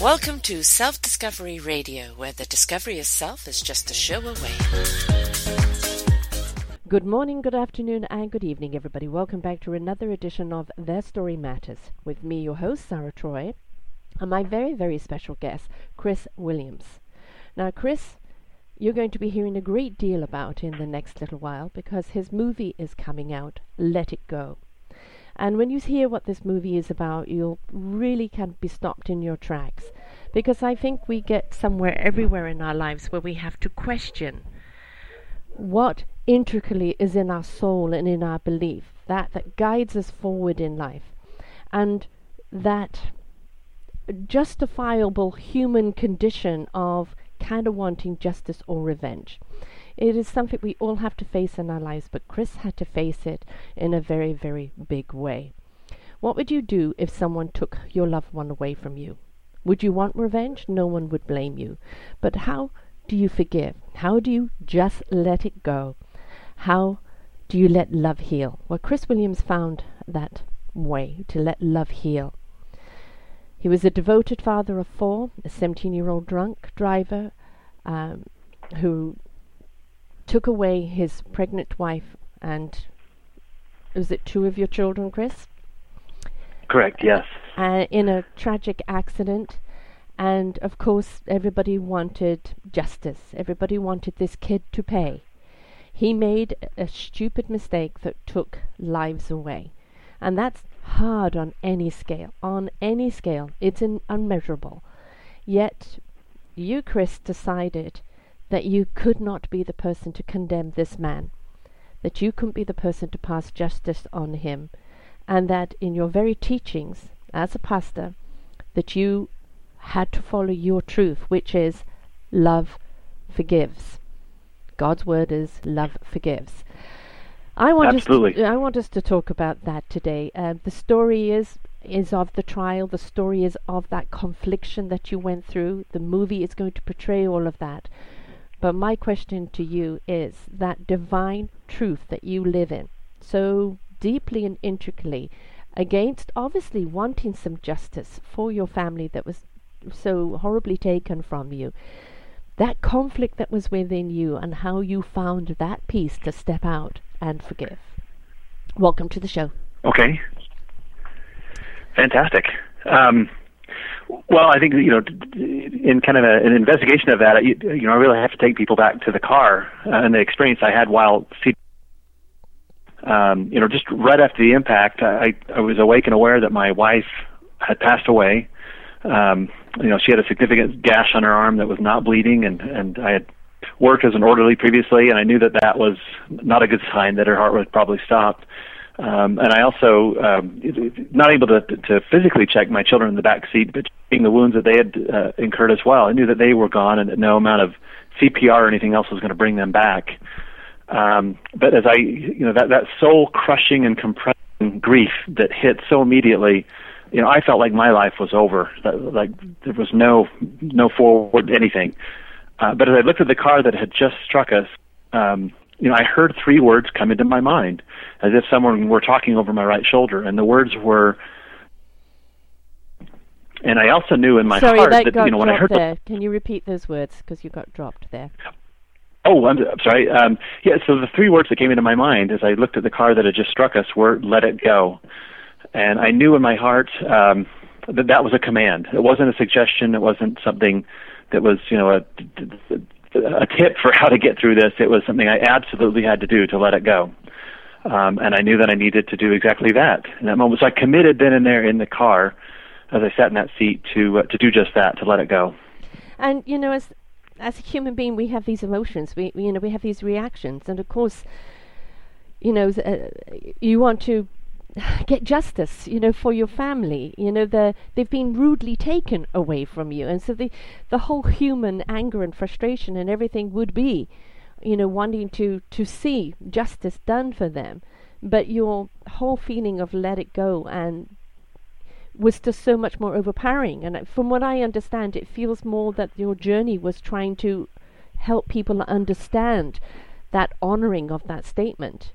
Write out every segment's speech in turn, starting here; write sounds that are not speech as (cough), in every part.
Welcome to Self Discovery Radio, where the discovery of self is just a show away. Good morning, good afternoon, and good evening, everybody. Welcome back to another edition of Their Story Matters with me, your host, Sara Troy, and my very, very special guest, Chris Williams. Now, Chris, you're going to be hearing a great deal about in the next little while because his movie is coming out, Let It Go. And when you hear what this movie is about, you'll really can be stopped in your tracks. Because I think we get somewhere everywhere in our lives where we have to question what intricately is in our soul and in our belief, that that guides us forward in life. And that justifiable human condition of kind of wanting justice or revenge. It is something we all have to face in our lives, but Chris had to face it in a very, very big way. What would you do if someone took your loved one away from you? Would you want revenge? No one would blame you. But how do you forgive? How do you just let it go? How do you let love heal? Well, Chris Williams found that way to let love heal. He was a devoted father of four, a 17 year old drunk driver um, who took away his pregnant wife and was it two of your children, Chris? Correct, yes. Uh, in a tragic accident. And of course, everybody wanted justice. Everybody wanted this kid to pay. He made a stupid mistake that took lives away. And that's hard on any scale. On any scale, it's unmeasurable. Yet, you, Chris, decided that you could not be the person to condemn this man, that you couldn't be the person to pass justice on him, and that in your very teachings as a pastor, that you had to follow your truth, which is love forgives. God's word is love forgives. I want Absolutely. us to, I want us to talk about that today. Uh, the story is is of the trial. The story is of that confliction that you went through. The movie is going to portray all of that. But my question to you is that divine truth that you live in so deeply and intricately against obviously wanting some justice for your family that was so horribly taken from you. That conflict that was within you and how you found that peace to step out and forgive. Welcome to the show. Okay. Fantastic. Um, well, I think you know, in kind of a, an investigation of that, you, you know, I really have to take people back to the car uh, and the experience I had while. Um, you know, just right after the impact, I, I was awake and aware that my wife had passed away. Um, you know, she had a significant gash on her arm that was not bleeding, and and I had worked as an orderly previously, and I knew that that was not a good sign that her heart was probably stopped. Um, and I also um, not able to to physically check my children in the back seat, but seeing the wounds that they had uh, incurred as well. I knew that they were gone, and that no amount of CPR or anything else was going to bring them back. Um, but as I, you know, that that soul crushing and compressing grief that hit so immediately, you know, I felt like my life was over. That, like there was no no forward anything. Uh, but as I looked at the car that had just struck us, um, you know, I heard three words come into my mind, as if someone were talking over my right shoulder, and the words were. And I also knew in my Sorry, heart that that you know when I heard there. Can you repeat those words because you got dropped there? Oh, I'm, sorry. Um, yeah, so the three words that came into my mind as I looked at the car that had just struck us were "Let it go," and I knew in my heart um, that that was a command. It wasn't a suggestion. It wasn't something that was, you know, a, a tip for (laughs) how to get through this. It was something I absolutely had to do to let it go. Um, and I knew that I needed to do exactly that in that moment. So I committed then and there in the car, as I sat in that seat, to uh, to do just that, to let it go. And you know, as as a human being, we have these emotions. We, we you know we have these reactions, and of course, you know, uh, you want to (sighs) get justice, you know, for your family. You know, the they've been rudely taken away from you, and so the the whole human anger and frustration and everything would be, you know, wanting to to see justice done for them. But your whole feeling of let it go and was just so much more overpowering. And from what I understand, it feels more that your journey was trying to help people understand that honoring of that statement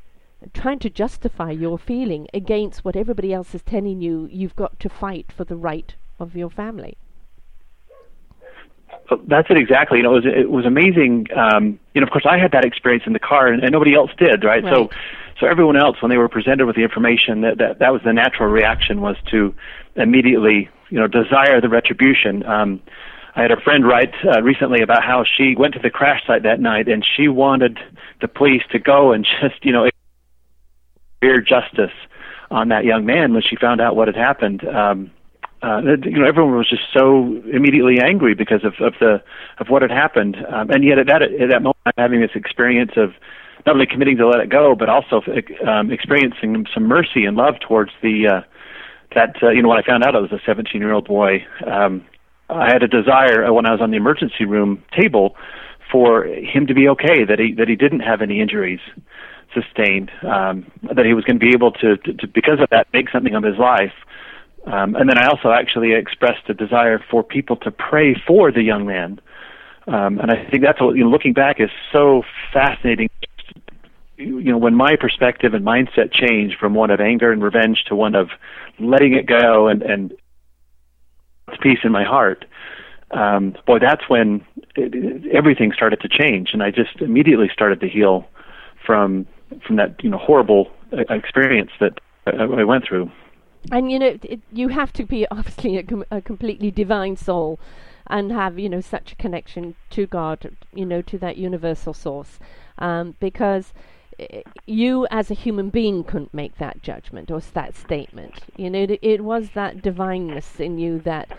trying to justify your feeling against what everybody else is telling you you've got to fight for the right of your family. That's it exactly. You know, it was it was amazing. Um, you know, of course, I had that experience in the car, and, and nobody else did, right? right? So, so everyone else, when they were presented with the information, that that that was the natural reaction was to immediately, you know, desire the retribution. Um, I had a friend write uh, recently about how she went to the crash site that night, and she wanted the police to go and (laughs) just, you know, fear justice on that young man when she found out what had happened. Um, uh, you know, everyone was just so immediately angry because of, of the of what had happened, um, and yet at that at that moment, having this experience of not only committing to let it go, but also um, experiencing some mercy and love towards the uh, that uh, you know when I found out I was a 17 year old boy. Um, I had a desire uh, when I was on the emergency room table for him to be okay, that he that he didn't have any injuries sustained, um, that he was going to be able to, to, to because of that make something of his life. Um, and then I also actually expressed a desire for people to pray for the young man. Um, and I think that's what, you know, looking back is so fascinating. You know, when my perspective and mindset changed from one of anger and revenge to one of letting it go and, and peace in my heart, um, boy, that's when it, everything started to change. And I just immediately started to heal from, from that, you know, horrible experience that I went through and you know it, you have to be (laughs) obviously a, com- a, completely divine soul and have you know such a connection to god you know to that universal source um, because you as a human being couldn't make that judgment or that statement you know it, it was that divineness in you that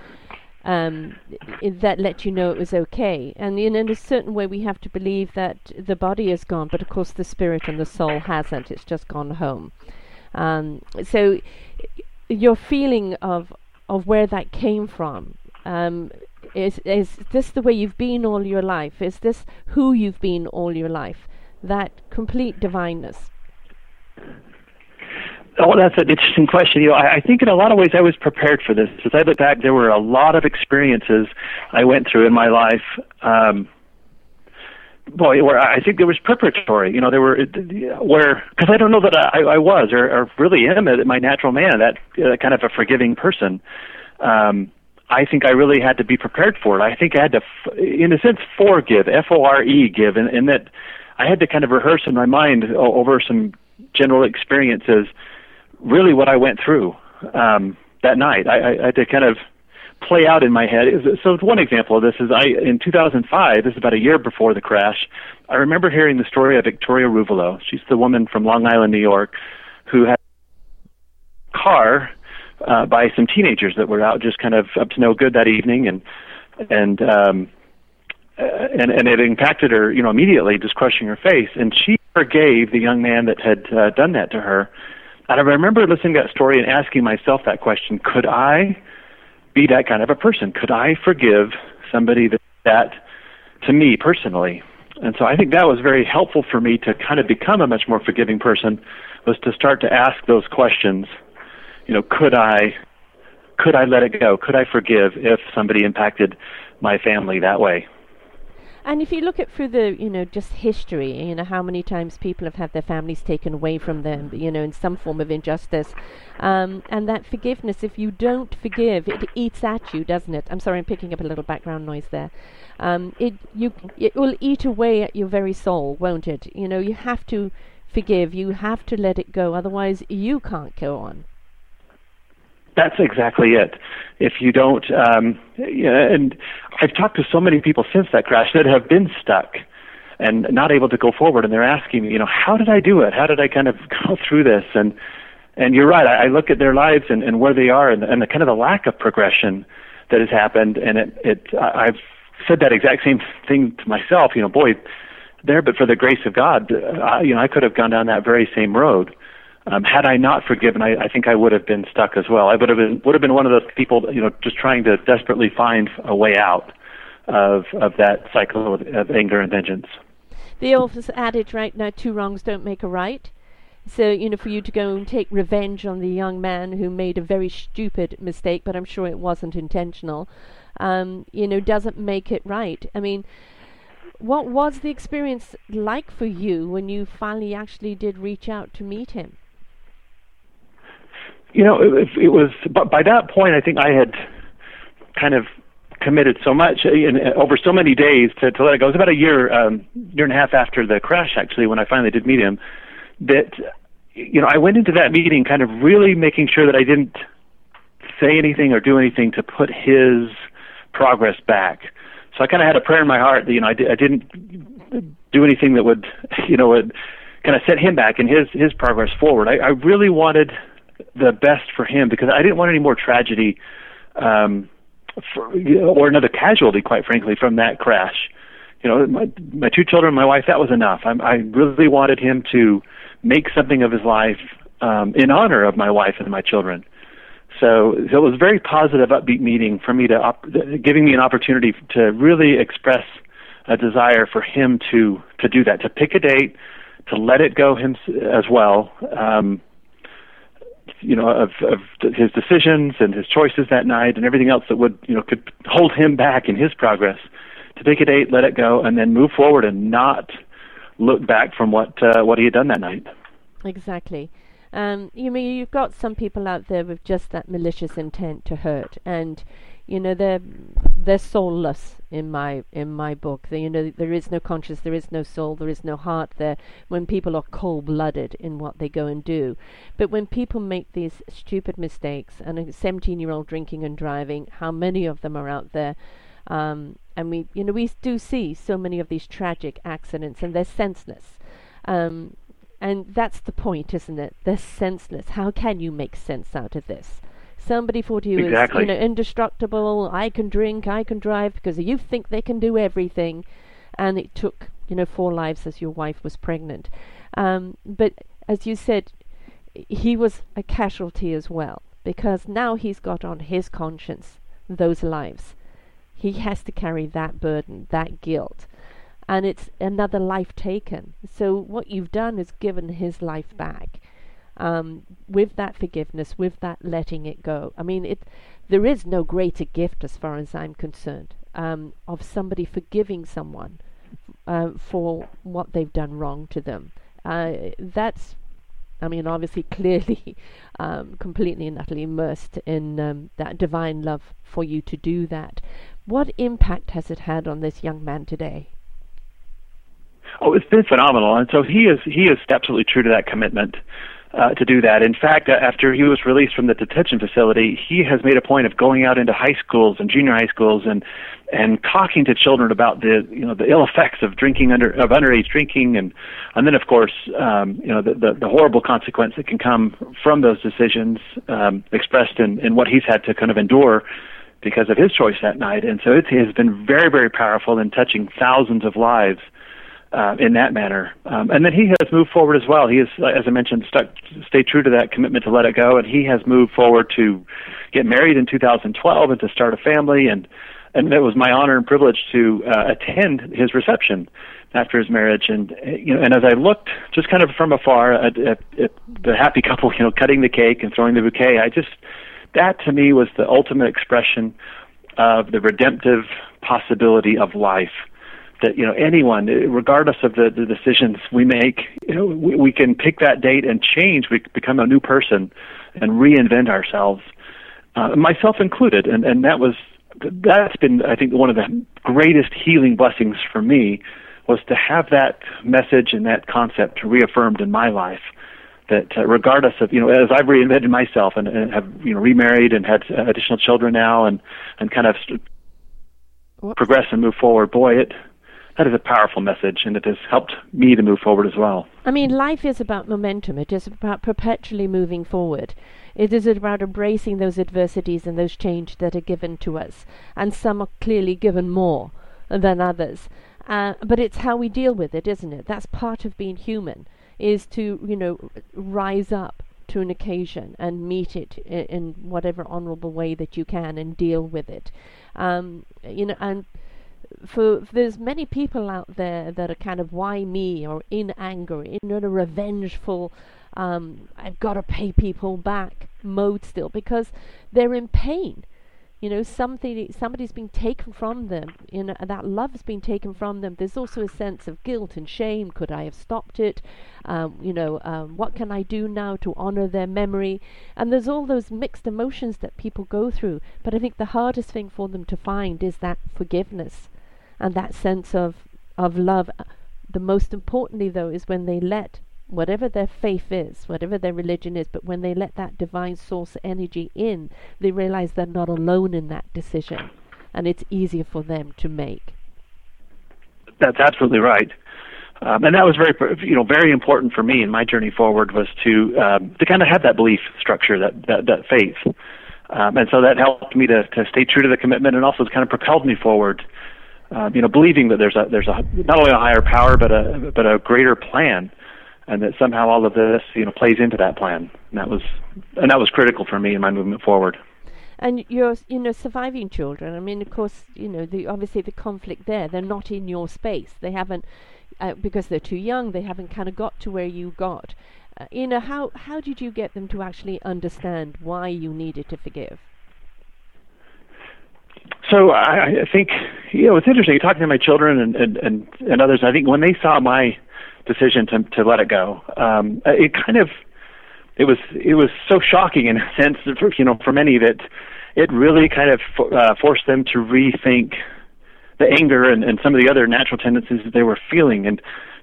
um, that let you know it was okay. And in, in, a certain way, we have to believe that the body is gone, but of course the spirit and the soul hasn't. It's just gone home. Um, so your feeling of of where that came from. Um, is is this the way you've been all your life? Is this who you've been all your life? That complete divineness. Oh, that's an interesting question. You know, I, I think in a lot of ways I was prepared for this. As I look back, there were a lot of experiences I went through in my life um, boy, where I think there was preparatory. You know, there were where because I don't know that I, I was or, or really am my natural man, that uh, kind of a forgiving person. Um, I think I really had to be prepared for it. I think I had to, in a sense, forgive, F-O-R-E, give, and, and that I had to kind of rehearse in my mind over some general experiences, really what I went through um, that night. I, I had to kind of play out in my head. So one example of this is I in 2005. This is about a year before the crash. I remember hearing the story of Victoria Ruvolo. She's the woman from Long Island, New York, who had a car uh, by some teenagers that were out just kind of up to no good that evening, and and um, uh, and and it impacted her, you know, immediately, just crushing her face. And she forgave the young man that had uh, done that to her. And I remember listening to that story and asking myself that question: Could I? be that kind of a person? Could I forgive somebody that, that to me personally? And so I think that was very helpful for me to kind of become a much more forgiving person was to start to ask those questions. You know, could I could I let it go? Could I forgive if somebody impacted my family that way? And if you look at through the, you know, just history, you know, how many times people have had their families taken away from them, you know, in some form of injustice, um, and that forgiveness, if you don't forgive, it eats at you, doesn't it? I'm sorry, I'm picking up a little background noise there. Um, it you it will eat away at your very soul, won't it? You know, you have to forgive, you have to let it go, otherwise you can't go on. That's exactly it. If you don't, um, yeah, and I've talked to so many people since that crash that have been stuck and not able to go forward, and they're asking me, you know, how did I do it? How did I kind of (laughs) go through this? And and you're right. I, I look at their lives and, and where they are, and, and the kind of the lack of progression that has happened, and it it I've said that exact same thing to myself. You know, boy, there, but for the grace of God, I, you know, I could have gone down that very same road. Um, had I not forgiven, I, I think I would have been stuck as well. I would have been would have been one of those people, you know, just trying to desperately find a way out of of that cycle of, of anger and vengeance. The old adage, right now, two wrongs don't make a right. So, you know, for you to go and take revenge on the young man who made a very stupid mistake, but I'm sure it wasn't intentional, um, you know, doesn't make it right. I mean, what was the experience like for you when you finally actually did reach out to meet him? You know, it, it was. But by that point, I think I had kind of committed so much in, over so many days to, to let it go. It was about a year, um, year and a half after the crash, actually, when I finally did meet him. That you know, I went into that meeting kind of really making sure that I didn't say anything or do anything to put his progress back. So I kind of had a prayer in my heart that you know I, di- I didn't do anything that would (laughs) you know would kind of set him back and his his progress forward. I, I really wanted the best for him because I didn't want any more tragedy um, for, or another casualty, quite frankly, from that crash. You know, my my two children, my wife, that was enough. I, I really wanted him to make something of his life um, in honor of my wife and my children. So, so it was a very positive, upbeat meeting for me to op- giving me an opportunity to really express a desire for him to to do that, to pick a date, to let it go him as well. Um, you know, of, of his decisions and his choices that night and everything else that would, you know, could hold him back in his progress. To take a date, let it go, and then move forward and not look back from what uh, what he had done that night. Exactly. Um, you mean you've got some people out there with just that malicious intent to hurt, and you know they're they're soulless in my in my book. They, you know there is no conscience, there is no soul, there is no heart there. When people are cold-blooded in what they go and do, but when people make these stupid mistakes, and a 17-year-old drinking and driving, how many of them are out there? Um, and we, you know, we do see so many of these tragic accidents, and they're senseless. Um, and that's the point, isn't it? They're senseless. How can you make sense out of this? Somebody thought you exactly. was, you know, indestructible. I can drink, I can drive, because you think they can do everything, and it took, you know, four lives as your wife was pregnant. Um, but as you said, he was a casualty as well, because now he's got on his conscience those lives. He has to carry that burden, that guilt and it's another life taken. So what you've done is given his life back. Um, with that forgiveness, with that letting it go. I mean, it. There is no greater gift, as far as I'm concerned, um, of somebody forgiving someone uh, for what they've done wrong to them. Uh, that's, I mean, obviously, (laughs) clearly, um, completely and utterly immersed in um, that divine love for you to do that. What impact has it had on this young man today? Oh, it's been phenomenal, and so he is he is absolutely true to that commitment. Uh, to do that. In fact, uh, after he was released from the detention facility, he has made a point of going out into high schools and junior high schools and and talking to children about the you know the ill effects of drinking under of underage drinking and and then of course um, you know the, the the horrible consequence that can come from those decisions um, expressed in in what he's had to kind of endure because of his choice that night. And so it has been very very powerful in touching thousands of lives uh, in that manner. Um, and then he has moved forward as well. He has, as I mentioned, stuck, stayed true to that commitment to let it go, and he has moved forward to get married in 2012 and to start a family. And and it was my honor and privilege to uh, attend his reception after his marriage. And you know, and as I looked just kind of from afar at, at, at the happy (laughs) couple, you know, cutting the cake and throwing the bouquet, I just that to me was the ultimate expression of the redemptive possibility of life that you know anyone, regardless of the, the decisions we make, you know, we, we can pick that date and change. We become a new person and reinvent ourselves, uh, myself included. And and that was that's been I think one of the greatest healing blessings for me was to have that message and that concept reaffirmed in my life. That uh, regardless of you know, as I've reinvented myself and, and have you know remarried and had additional children now and and kind of progress and move forward, boy, it that is a powerful message, and it has helped me to move forward as well. I mean, life is about momentum. It is about perpetually moving forward. It is about embracing those adversities and those changes that are given to us, and some are clearly given more than others. Uh, but it's how we deal with it, isn't it? That's part of being human, is to you know rise up to an occasion and meet it in, in whatever honourable way that you can and deal with it. Um, you know, and for, there's many people out there that are kind of why me or in anger, in a revengeful, um, I've got to pay people back mode still because they're in pain. You know, something somebody's been taken from them. You know, that love's been taken from them. There's also a sense of guilt and shame. Could I have stopped it? Um, you know, um, what can I do now to honor their memory? And there's all those mixed emotions that people go through. But I think the hardest thing for them to find is that forgiveness and that sense of of love. The most importantly, though, is when they let whatever their faith is, whatever their religion is, but when they let that divine source energy in, they realize they're not alone in that decision, and it's easier for them to make. That's absolutely right. Um, and that was very, you know, very important for me in my journey forward was to um, to kind of have that belief structure, that that, that faith, um, and so that helped me to to stay true to the commitment, and also kind of propelled me forward. Um, you know, believing that there's a there's a not only a higher power, but a but a greater plan and that somehow all of this you know plays into that plan. And that was and that was critical for me in my movement forward. And you're you know surviving children. I mean, of course, you know the obviously the conflict there. They're not in your space. They haven't uh, because they're too young. They haven't kind of got to where you got. Uh, you know how how did you get them to actually understand why you needed to forgive? So I, I think you know it's interesting. Talking to my children and, and and and others, I think when they saw my decision to to let it go. Um, it kind of it was it was so shocking in a (laughs) sense, for, you know, for many that it really kind of uh, forced them to rethink the anger and, and some of the other natural tendencies that they were feeling. And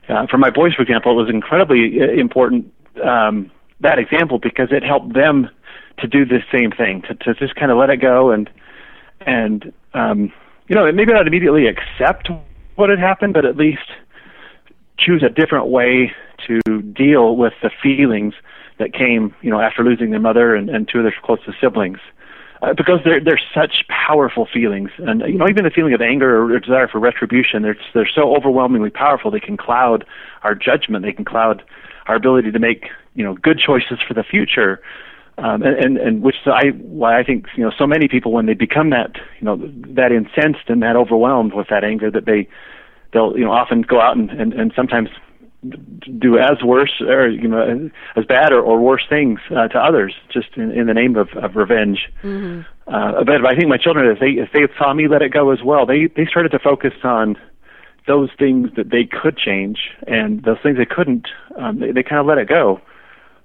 uh, for my boys, for example, it was incredibly uh, important um, that example because it helped them to do the same thing, to, to just kind of let it go and and um, you know maybe not immediately accept what had happened, but at least choose a different way to deal with the feelings that came, you know, after losing their mother and, and two of their closest siblings. Uh, because they're they're such powerful feelings, and you know even the feeling of anger or desire for retribution, they're they're so overwhelmingly powerful. They can cloud our judgment. They can cloud our ability to make you know good choices for the future. Um, and, and and which I why I think you know so many people when they become that you know that incensed and that overwhelmed with that anger that they they'll you know often go out and and, and sometimes do as worse or you know as bad or, or worse things uh, to others just in, in the name of, of revenge. Mm-hmm. Uh, but I think my children, if they if they saw me let it go as well, they they started to focus on those things that they could change and those things they couldn't. Um, they, they kind of let it go,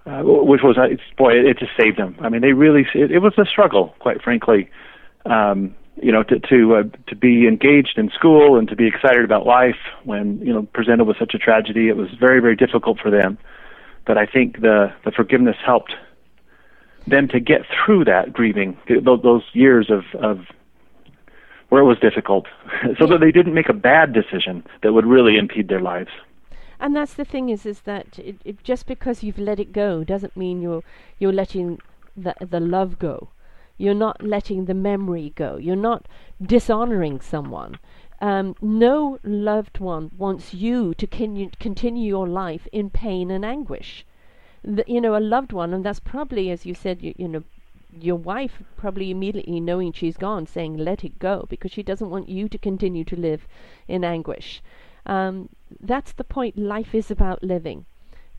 uh, which was uh, boy, it, it just saved them. I mean, they really it, it was a struggle, quite frankly. Um, you know, to to uh, to be engaged in school and to be excited about life when you know presented with such a tragedy, it was very very difficult for them. But I think the the forgiveness helped them to get through that grieving, those, those years of of where it was difficult, (laughs) so that they didn't make a bad decision that would really impede their lives. And that's the thing is, is that it, it, just because you've let it go doesn't mean you're you're letting the the love go you're not letting the memory go. You're not dishonoring someone. Um, no loved one wants you to con- continue your life in pain and anguish. The, you know, a loved one, and that's probably, as you said, you, you know, your wife probably immediately knowing she's gone, saying, let it go, because she doesn't want you to continue to live in anguish. Um, that's the point. Life is about living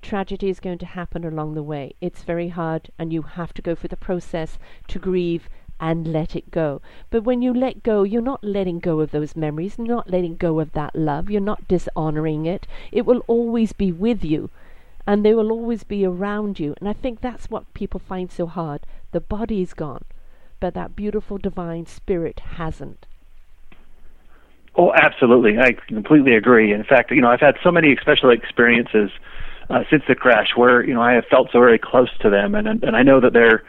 tragedy is going to happen along the way. It's very hard, and you have to go through the process to grieve and let it go. But when you let go, you're not letting go of those memories, you're not letting go of that love, you're not dishonoring it. It will always be with you, and they will always be around you. And I think that's what people find so hard. The body's gone, but that beautiful divine spirit hasn't. Oh, absolutely. I completely agree. In fact, you know, I've had so many special experiences uh, since the crash, where you know I have felt so very close to them, and and, and I know that they're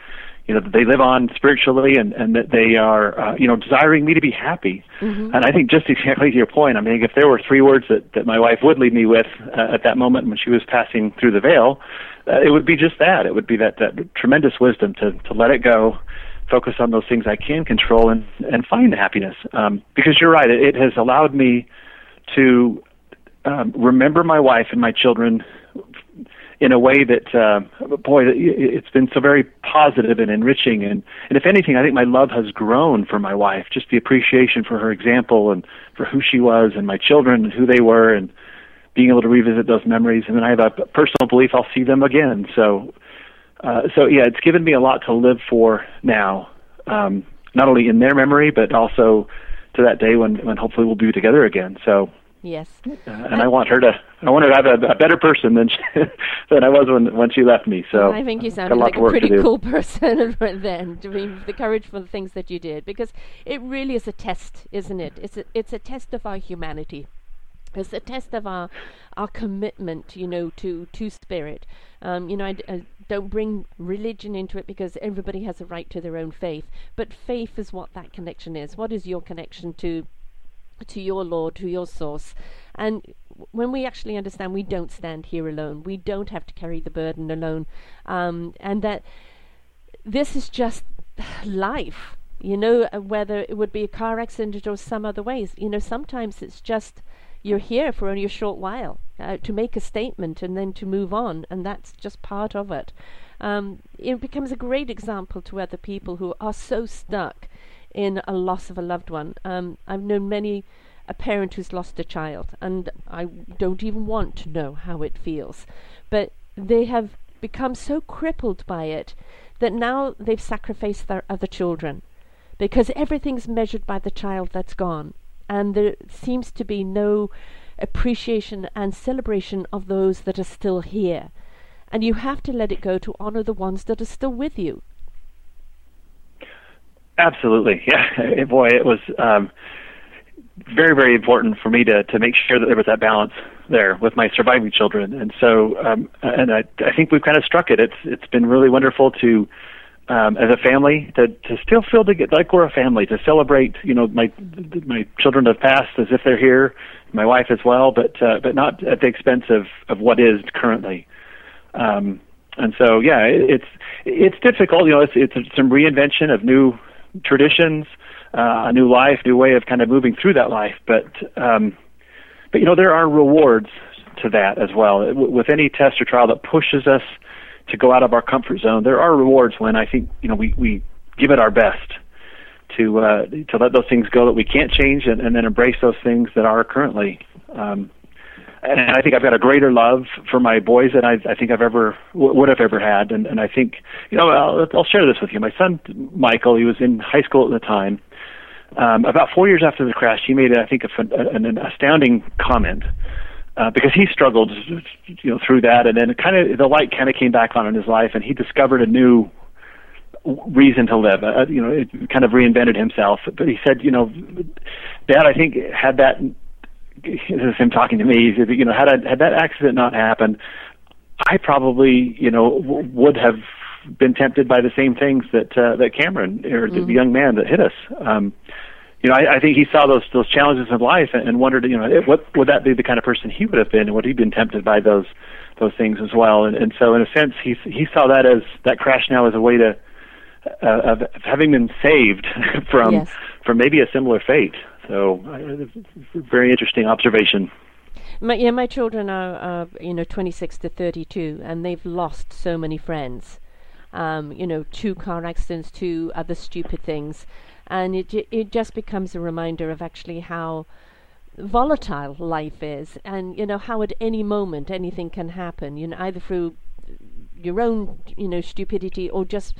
you know that they live on spiritually and and that they are uh, you know desiring me to be happy mm-hmm. and i think just (laughs) exactly to your point i mean if there were three words that that my wife would leave me with uh, at that moment when she was passing through the veil uh, it would be just that it would be that that tremendous wisdom to to let it go focus on those things i can control and and find happiness um because you're right it, it has allowed me to um, remember my wife and my children in a way that, uh, boy, it's been so very positive and enriching. And, and if anything, I think my love has grown for my wife, just the appreciation for her example and for who she was and my children and who they were and being able to revisit those memories. And then I have a personal belief I'll see them again. So, uh, so yeah, it's given me a lot to live for now. Um, not only in their memory but also to that day when when hopefully we'll be together again. So Yes. Uh, and I, I want her to. I want her to have a, a better person than she, (laughs) than I was when when she left me. So I think you sounded like a pretty cool (laughs) person (laughs) then. I mean, the courage for the things that you did, because it really is a test, isn't it? It's a, it's a test of our humanity. It's a test of our our commitment, you know, to to spirit. Um, you know, I, I don't bring religion into it because everybody has a right to their own faith. But faith is what that connection is. What is your connection to to your Lord, to your source. And when we actually understand we don't stand here alone, we don't have to carry the burden alone, um, and that this is just life, you know, uh, whether it would be a car accident or some other ways. You know, sometimes it's just you're here for only a short while uh, to make a statement and then to move on, and that's just part of it. Um, it becomes a great example to other people who are so stuck in a loss of a loved one. Um, I've known many a parent who's lost a child, and I don't even want to know how it feels. But they have become so crippled by it that now they've sacrificed their other children because everything's measured by the child that's gone, and there seems to be no appreciation and celebration of those that are still here. And you have to let it go to honor the ones that are still with you. Absolutely, (laughs) yeah. Boy, it was um, very, very important for me to to make sure that there was that balance there with my surviving children, and so um, and I I think we've kind of struck it. It's it's been really wonderful to. Um, as a family, to to still feel to get like we're a family, to celebrate, you know, my my children have passed as if they're here, my wife as well, but uh, but not at the expense of of what is currently. Um, and so, yeah, it, it's it's difficult. You know, it's it's some reinvention of new traditions, uh, a new life, new way of kind of moving through that life. But um, but you know there are rewards to that as well. with any test or trial that pushes us to go out of our comfort zone, there are rewards when I think you know we we give it our best to uh, to let those things go that we can't change, and, and then embrace those things that are currently. Um, and I think I've got a greater love for my boys than I, I think I've ever w- would have ever had. And, and I think, you know, I'll, I'll share this with you. My son Michael, he was in high school at the time. Um, about four years after the crash, he made, I think, a, an, an astounding comment uh, because he struggled, you know, through that, and then kind of the light kind of came back on in his life, and he discovered a new reason to live. Uh, you know, it kind of reinvented himself. But he said, you know, Dad, I think had that this is him talking to me. He said, you know, had I, had that accident not happened, I probably, you know, w- would have been tempted by the same things that uh, that Cameron or mm-hmm. the young man that hit us. Um, you know, I, I think he saw those those challenges in life and, and wondered, you know, what would that be the kind of person he would have been, and would he have been tempted by those those things as well? And, and so, in a sense, he he saw that as that crash now as a way to uh, of having been saved (laughs) from yes. from maybe a similar fate. So, uh, very interesting observation. My, yeah, my children are, uh, you know, 26 to 32, and they've lost so many friends. Um, you know, two car accidents, two other stupid things, and it it just becomes a reminder of actually how volatile life is, and you know how at any moment anything can happen. You know, either through your own, you know, stupidity or just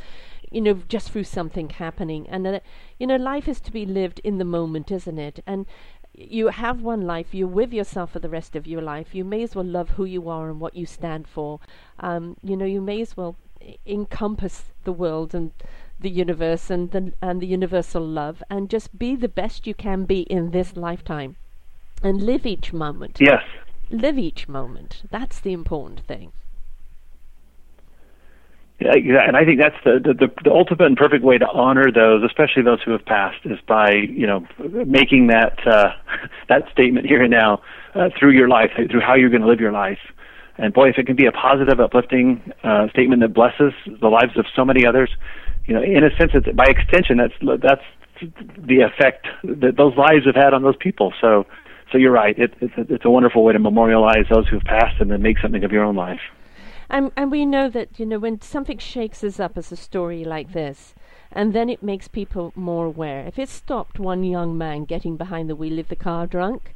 you know, just through something happening. And, uh, you know, life is to be lived in the moment, isn't it? And you have one life, you're with yourself for the rest of your life. You may as well love who you are and what you stand for. Um, you know, you may as well encompass the world and the universe and the, and the universal love and just be the best you can be in this lifetime and live each moment. Yes. Live each moment. That's the important thing. Yeah, and I think that's the, the the ultimate and perfect way to honor those, especially those who have passed, is by you know making that uh, (laughs) that statement here and now uh, through your life, through how you're going to live your life. And boy, if it can be a positive, uplifting uh, statement that blesses the lives of so many others, you know, in a sense, it's, by extension, that's that's the effect that those lives have had on those people. So, so you're right. It, it's a, it's a wonderful way to memorialize those who've passed and then make something of your own life. And, and we know that, you know, when something shakes us up as a story like this, and then it makes people more aware. If it stopped one young man getting behind the wheel of the car drunk,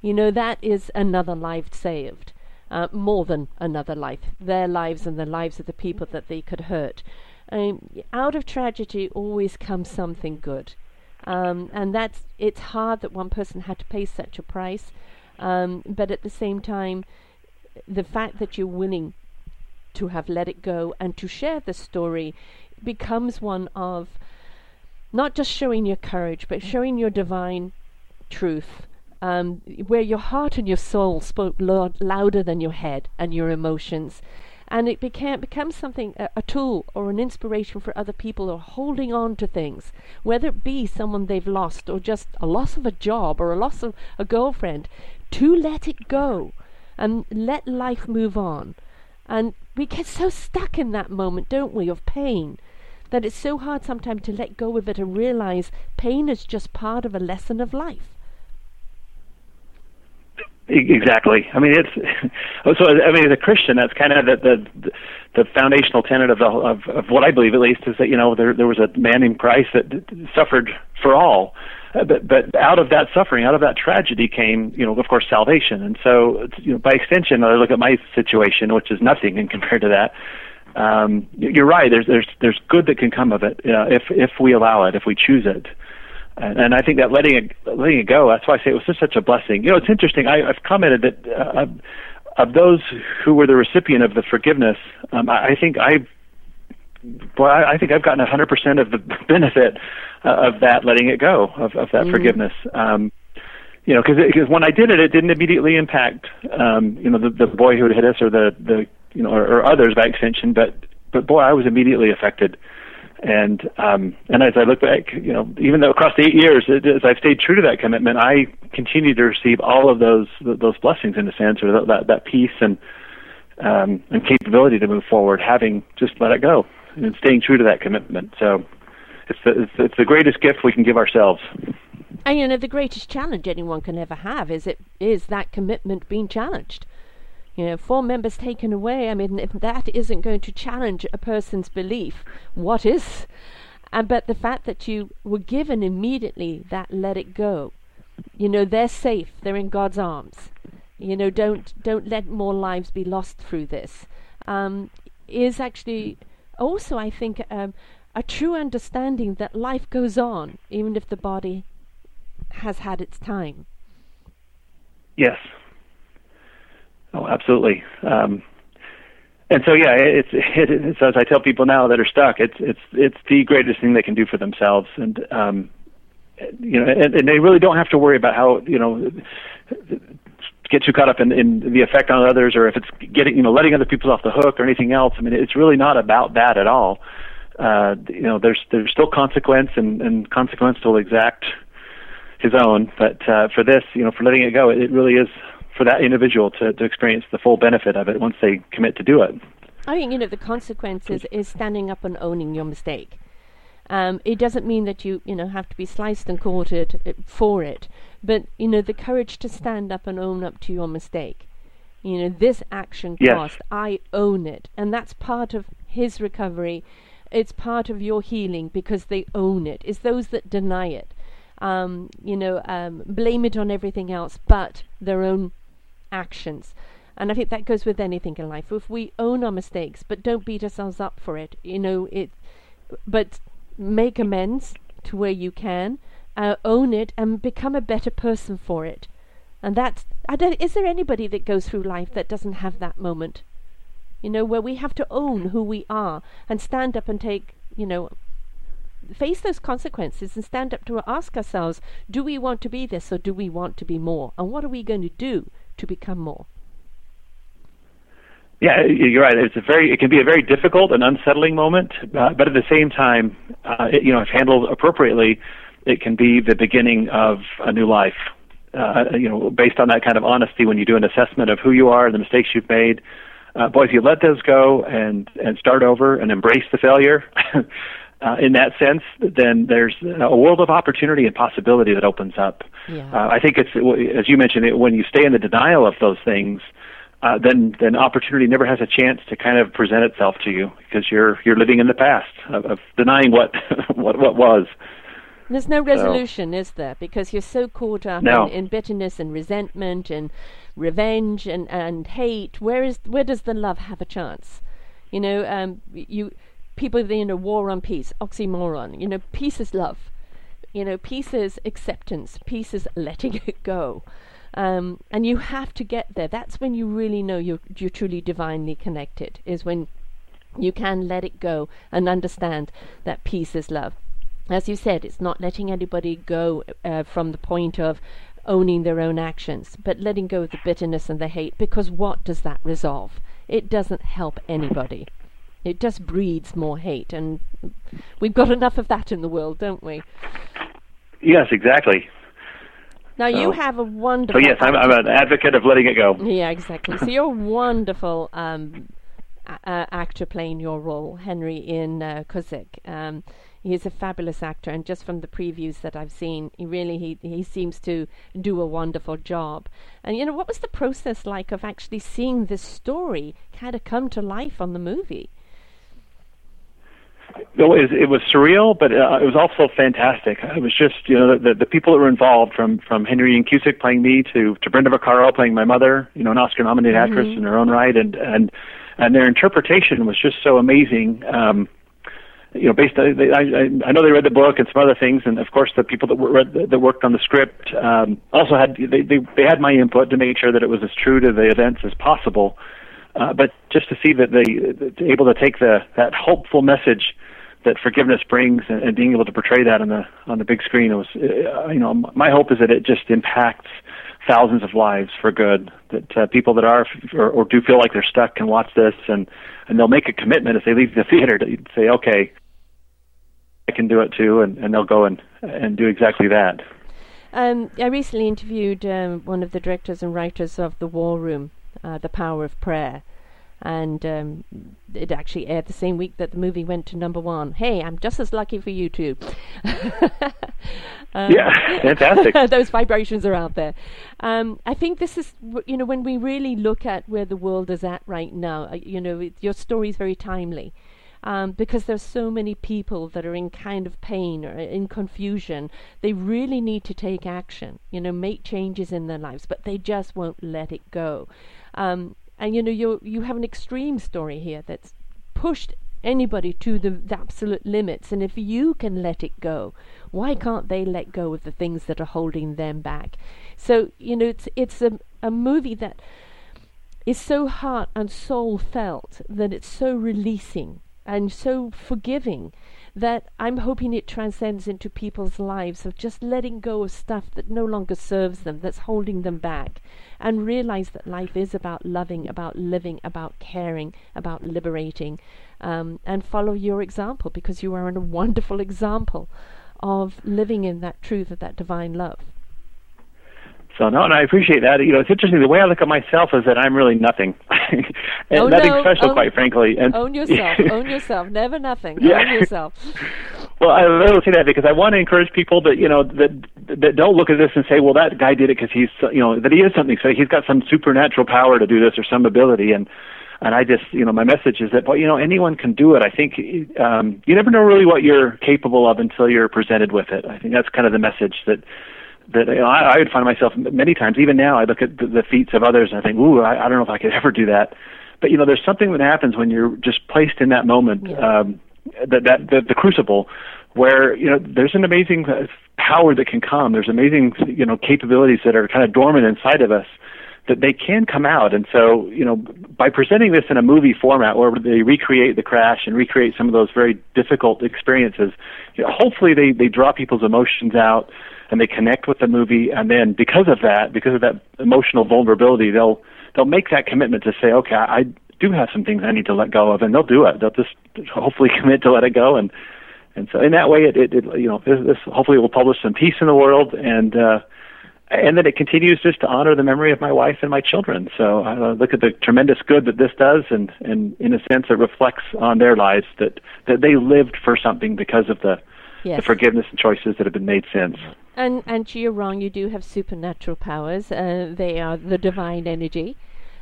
you know, that is another life saved. Uh, more than another life. Their lives and the lives of the people that they could hurt. Um, out of tragedy always comes something good. Um, and that's it's hard that one person had to pay such a price, um, but at the same time, the fact that you're willing to have let it go and to share the story becomes one of not just showing your courage, but showing your divine truth, um, where your heart and your soul spoke lo- louder than your head and your emotions. And it became becomes something a, a tool or an inspiration for other people are holding on to things, whether it be someone they've lost or just a loss of a job or a loss of a girlfriend, to let it go and let life move on. And we get so stuck in that moment, don't we, of pain, that it's so hard sometimes to let go of it and realize pain is just part of a lesson of life. Exactly. I mean, it's (laughs) so. I mean, as a Christian, that's kind of the the, the foundational tenet of, the, of of what I believe, at least, is that you know there there was a man in Christ that suffered for all, uh, but but out of that suffering, out of that tragedy, came you know of course salvation. And so you know by extension, I look at my situation, which is nothing (laughs) in compared to that. Um, you're right. There's there's there's good that can come of it uh, if if we allow it, if we choose it. And, and I think that letting it letting it go. That's why I say it was just such a blessing. You know, it's interesting. I, I've commented that uh, of those who were the recipient of the forgiveness, um, I, I think I, boy, I, I think I've gotten 100% of the (laughs) benefit uh, of that letting it go of, of that mm forgiveness. Um, you know, because because when I did it, it didn't immediately impact, um, you know, the, the boy who had hit us or the the you know or, or others by extension, but but boy, I was immediately affected. And um, and as I look back, you know, even though across eight years, it, as I've stayed true to that commitment, I continue to receive all of those those blessings in a sense, or that that peace and um, and capability to move forward, having just let it go and staying true to that commitment. So it's the, it's, it's the greatest gift we can give ourselves. And you know, the greatest challenge anyone can ever have is it is that commitment being challenged. You know, four members taken away. I mean, if that isn't going to challenge a person's belief, what is? And but the fact that you were given immediately that let it go. You know, they're safe. They're in God's arms. You know, don't don't let more lives be lost through this. Um, is actually also, I think, um, a true understanding that life goes on, even if the body has had its time. Yes, Oh, absolutely. Um, and so, yeah, it's, (laughs) it, it's as I tell people now that are stuck, it's it's it's the greatest thing they can do for themselves, and um, you know, and, and they really don't have to worry about how you know get too caught up in, in the effect on others, or if it's getting you know letting other people off the hook or anything else. I mean, it's really not about that at all. Uh, you know, there's there's still consequence, and, and consequence will exact his own. But uh, for this, you know, for letting it go, it, it really is for that individual to, to experience the full benefit of it once they commit to do it. I think you know the consequences is standing up and owning your mistake. Um, it doesn't mean that you you know have to be sliced and quartered uh, for it, but you know the courage to stand up and own up to your mistake. You know this action yes. cost. I own it, and that's part of his recovery. It's part of your healing because they own it. It's those that deny it. Um, you know, um, blame it on everything else but their own actions. And I think that goes with anything in life. If we own our mistakes, but don't beat ourselves up for it, you know, it, but make amends to where you can, uh, own it, and become a better person for it. And that's, I don't, is there anybody that goes through life that doesn't have that moment? You know, where we have to own who we are and stand up and take, you know, face those consequences and stand up to ask ourselves, do we want to be this or do we want to be more? And what are we going to do to become more? Yeah, you're right. It's a very, it can be a very difficult and unsettling moment, uh, but at the same time, uh, it, you know, if handled appropriately, it can be the beginning of a new life. Uh, you know, based on that kind of honesty, when you do an assessment of who you are, the mistakes you've made, uh, boy, if you let those go and and start over and embrace the failure, (laughs) uh, in that sense, then there's a world of opportunity and possibility that opens up. Yeah. Uh, I think it's as you mentioned, when you stay in the denial of those things, uh, then then opportunity never has a chance to kind of present itself to you because you're you're living in the past of, of denying what (laughs) what what was. There's no resolution, so, is there? Because you're so caught up no. in, in bitterness and resentment and revenge and, and hate. Where is where does the love have a chance? You know, um, you people, in a war on peace, oxymoron. You know, peace is love. You know, peace is acceptance. Peace is letting (laughs) it go. Um, and you have to get there. That's when you really know you're, you're truly divinely connected, is when you can let it go and understand that peace is love. As you said, it's not letting anybody go uh, from the point of owning their own actions, but letting go of the bitterness and the hate, because what does that resolve? It doesn't help anybody. It just breeds more hate, and we've got enough of that in the world, don't we? Yes, exactly. Now you have a wonderful. So yes, I'm, I'm an advocate of letting it go. Yeah, exactly. So you're a wonderful um, uh, actor playing your role, Henry Ian uh, Cusick. Um, he's a fabulous actor, and just from the previews that I've seen, he really he he seems to do a wonderful job. And you know, what was the process like of actually seeing this story kind of come to life on the movie? It was, it was surreal, but uh, it was also fantastic. It was just you know the, the people that were involved, from from Henry Ian Cusick playing me to to Brenda Vaccaro playing my mother, you know, an Oscar-nominated actress in her own right, and and and their interpretation was just so amazing. Um, you know, based on, they, I, I I know they read the book and some other things, and of course the people that were, read that worked on the script um, also had they, they they had my input to make sure that it was as true to the events as possible. Uh, but just to see that they able to take the that hopeful message that forgiveness brings and, and being able to portray that on the on the big screen was uh, you know my hope is that it just impacts thousands of lives for good that uh, people that are or, or do feel like they're stuck can watch this and and they'll make a commitment as they leave the theater to say okay I can do it too and, and they'll go and and do exactly that. Um, I recently interviewed um, one of the directors and writers of The War Room, uh, The Power of Prayer, and um, it actually aired the same week that the movie went to number one. Hey, I'm just as lucky for you too. (laughs) Um, yeah (laughs) fantastic (laughs) those vibrations are out there. Um, I think this is, you know, when we really look at where the world is at right now, uh, you know, it, your story is very timely. Um, because there's so many people that are in kind of pain or in confusion, they really need to take action, you know, make changes in their lives, but they just won't let it go. Um, and you know, you you have an extreme story here that's pushed anybody to the, the absolute limits. And if you can let it go, why can't they let go of the things that are holding them back? So you know, it's it's a a movie that is so heart and soul felt that it's so releasing and so forgiving that I'm hoping it transcends into people's lives of just letting go of stuff that no longer serves them, that's holding them back, and realize that life is about loving, about living, about caring, about liberating, um, and follow your example because you are a wonderful (laughs) example of living in that truth of that divine love. So no, and I appreciate that. You know, it's interesting. The way I look at myself is that I'm really nothing, (laughs) and Oh, nothing no. special, Own- quite frankly. And Own (laughs) yourself, own yourself, never nothing. Yeah. Own yourself. (laughs) Well, I will say that because I want to encourage people that you know that that don't look at this and say, "Well, that guy did it because he's you know that he is something. So he's got some supernatural power to do this or some ability." And and I just you know my message is that well, you know anyone can do it. I think um, you never know really what you're capable of until you're presented with it. I think that's kind of the message that that you know, I, I would find myself many times. Even now, I look at the, the feats of others and I think, "Ooh, I, I don't know if I could ever do that." But you know, there's something that happens when you're just placed in that moment. Yeah. Um, that that the, the crucible where you know there's an amazing power that can come there's amazing you know capabilities that are kind of dormant inside of us that they can come out and so you know by presenting this in a movie format where they recreate the crash and recreate some of those very difficult experiences you know, hopefully they they draw people's emotions out and they connect with the movie and then because of that because of that emotional vulnerability they'll they'll make that commitment to say okay I do have some things I need to let go of and they'll do it they'll just hopefully (laughs) commit to let it go and and so in that way it, it, it you know this, this hopefully will publish some peace in the world and uh and then it continues just to honor the memory of my wife and my children. So I uh, look at the tremendous good that this does, and, and in a sense, it reflects on their lives that, that they lived for something because of the, Yes. the forgiveness and choices that have been made since. And and you're wrong. You do have supernatural powers. Uh, they are the divine energy,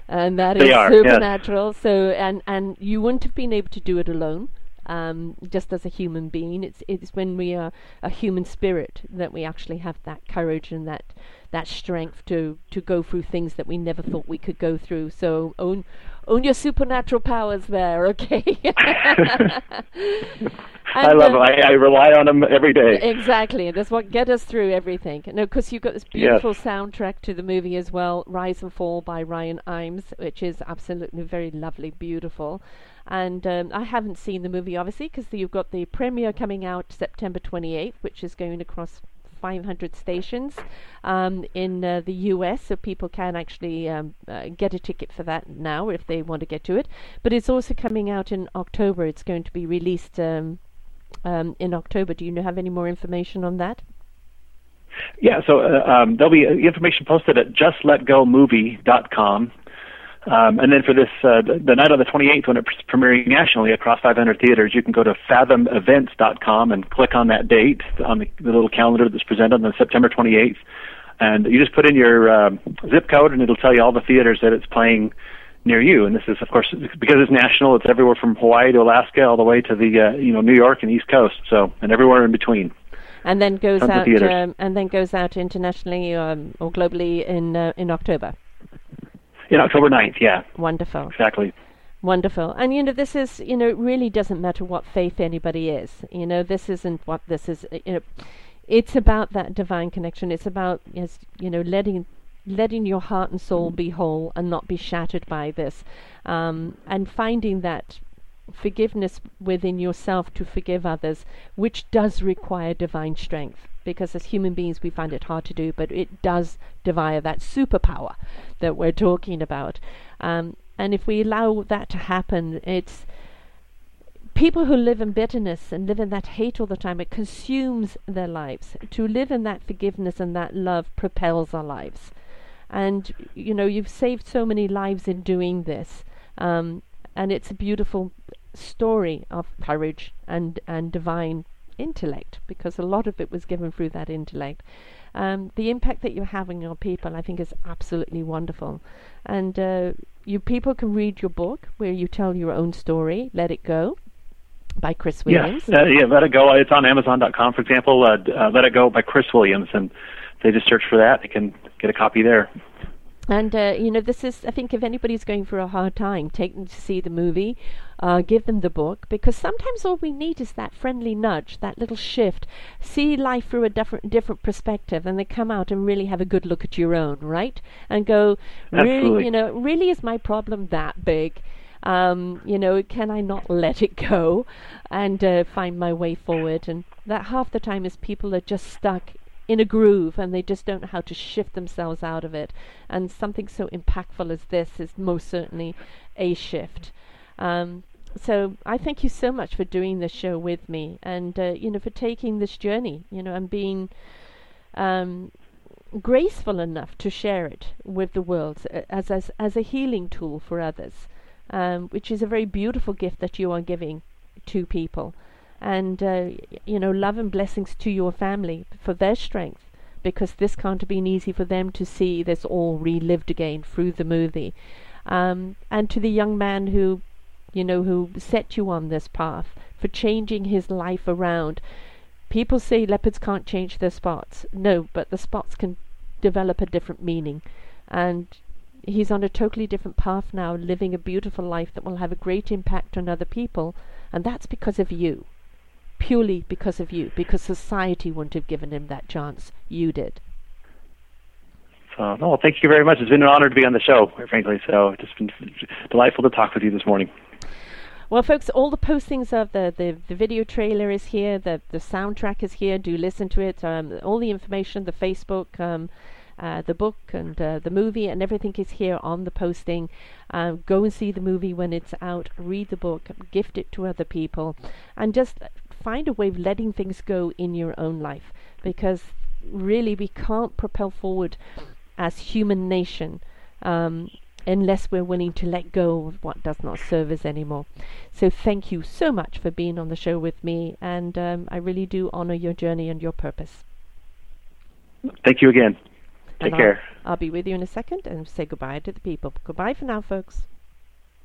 and that is They are, yes. supernatural. So and and you wouldn't have been able to do it alone. Um, just as a human being, it's it's when we are a human spirit that we actually have that courage and that that strength to to go through things that we never thought we could go through. So own own your supernatural powers there, okay? (laughs) I love them. I, I, rely on them every day. Exactly. That's what get us through everything. No, because you've got this beautiful yes. soundtrack to the movie as well, Rise and Fall by Ryan Imes, which is absolutely very lovely, beautiful. And um, I haven't seen the movie, obviously, because you've got the premiere coming out September 28th, which is going across 500 stations um, in uh, the US, so people can actually um, uh, get a ticket for that now if they want to get to it. But it's also coming out in October. It's going to be released um, um in October. Do you have any more information on that? Yeah, so uh, um, there'll be uh, information posted at justletgomovie.com. Um, and then for this, uh, the, the night on the 28th, when it's premiering nationally across 500 theaters, you can go to fathomevents.com and click on that date on the, the little calendar that's presented on the September 28th. And you just put in your um, zip code, and it'll tell you all the theaters that it's playing near you. And this is, of course, because it's national. It's everywhere from Hawaii to Alaska, all the way to the uh, you know New York and East Coast. So, and everywhere in between. And then goes out, um, and then goes out internationally um, or globally in uh, in October in October 9th, yeah. Wonderful. Exactly. Wonderful. And you know, this is, you know, it really doesn't matter what faith anybody is. You know, this isn't what this is, you know, it's about that divine connection. It's about, yes, you know, letting letting your heart and soul be whole and not be shattered by this, um, and finding that forgiveness within yourself to forgive others, which does require divine strength because as human beings we find it hard to do, but it does devire that superpower that we're talking about. Um, and if we allow that to happen, it's people who live in bitterness and live in that hate all the time, it consumes their lives. To live in that forgiveness and that love propels our lives. And, you know, you've saved so many lives in doing this. Um, and it's a beautiful story of courage and, and divine intellect because a lot of it was given through that intellect. Um, the impact that you're having on people, I think, is absolutely wonderful. And uh, you people can read your book where you tell your own story, Let It Go, by Chris Williams. Yeah, uh, yeah Let It Go. It's on Amazon.com, for example. Uh, uh, Let It Go by Chris Williams, and they just search for that. They can get a copy there. And uh, you know, this is I think if anybody's going through a hard time, take them to see the movie, uh, give them the book, because sometimes all we need is that friendly nudge, that little shift, see life through a different different perspective, and they come out and really have a good look at your own, right? And go, really, you know, really is my problem that big? Um, you know, can I not let it go and uh, find my way forward? And that half the time is people are just stuck in a groove and they just don't know how to shift themselves out of it. And something so impactful as this is most certainly a shift. Um, so I thank you so much for doing this show with me and uh, you know for taking this journey you know and being um, graceful enough to share it with the world uh, as as, as a healing tool for others um, which is a very beautiful gift that you are giving to people and uh, you know love and blessings to your family for their strength because this can't have been easy for them to see this all relived again through the movie. Um, and to the young man who you know who set you on this path for changing his life around. People say leopards can't change their spots. No but the spots can develop a different meaning. And he's on a totally different path now living a beautiful life that will have a great impact on other people and that's because of you purely because of you, because society wouldn't have given him that chance. You did. No, well, thank you very much. It's been an honor to be on the show, frankly. So, it's been delightful to talk with you this morning. Well, folks, all the postings of the, the, the video trailer is here. The the soundtrack is here. Do listen to it. Um, all the information, the Facebook, um, uh, the book, and uh, the movie, and everything is here on the posting. Um, go and see the movie when it's out. Read the book. Gift it to other people, and just find a way of letting things go in your own life because really we can't propel forward as human nation um, unless we're willing to let go of what does not serve us anymore. So thank you so much for being on the show with me, and um, I really do honor your journey and your purpose. Thank you again. Take and care. I'll, I'll be with you in a second and say goodbye to the people. Goodbye for now, folks.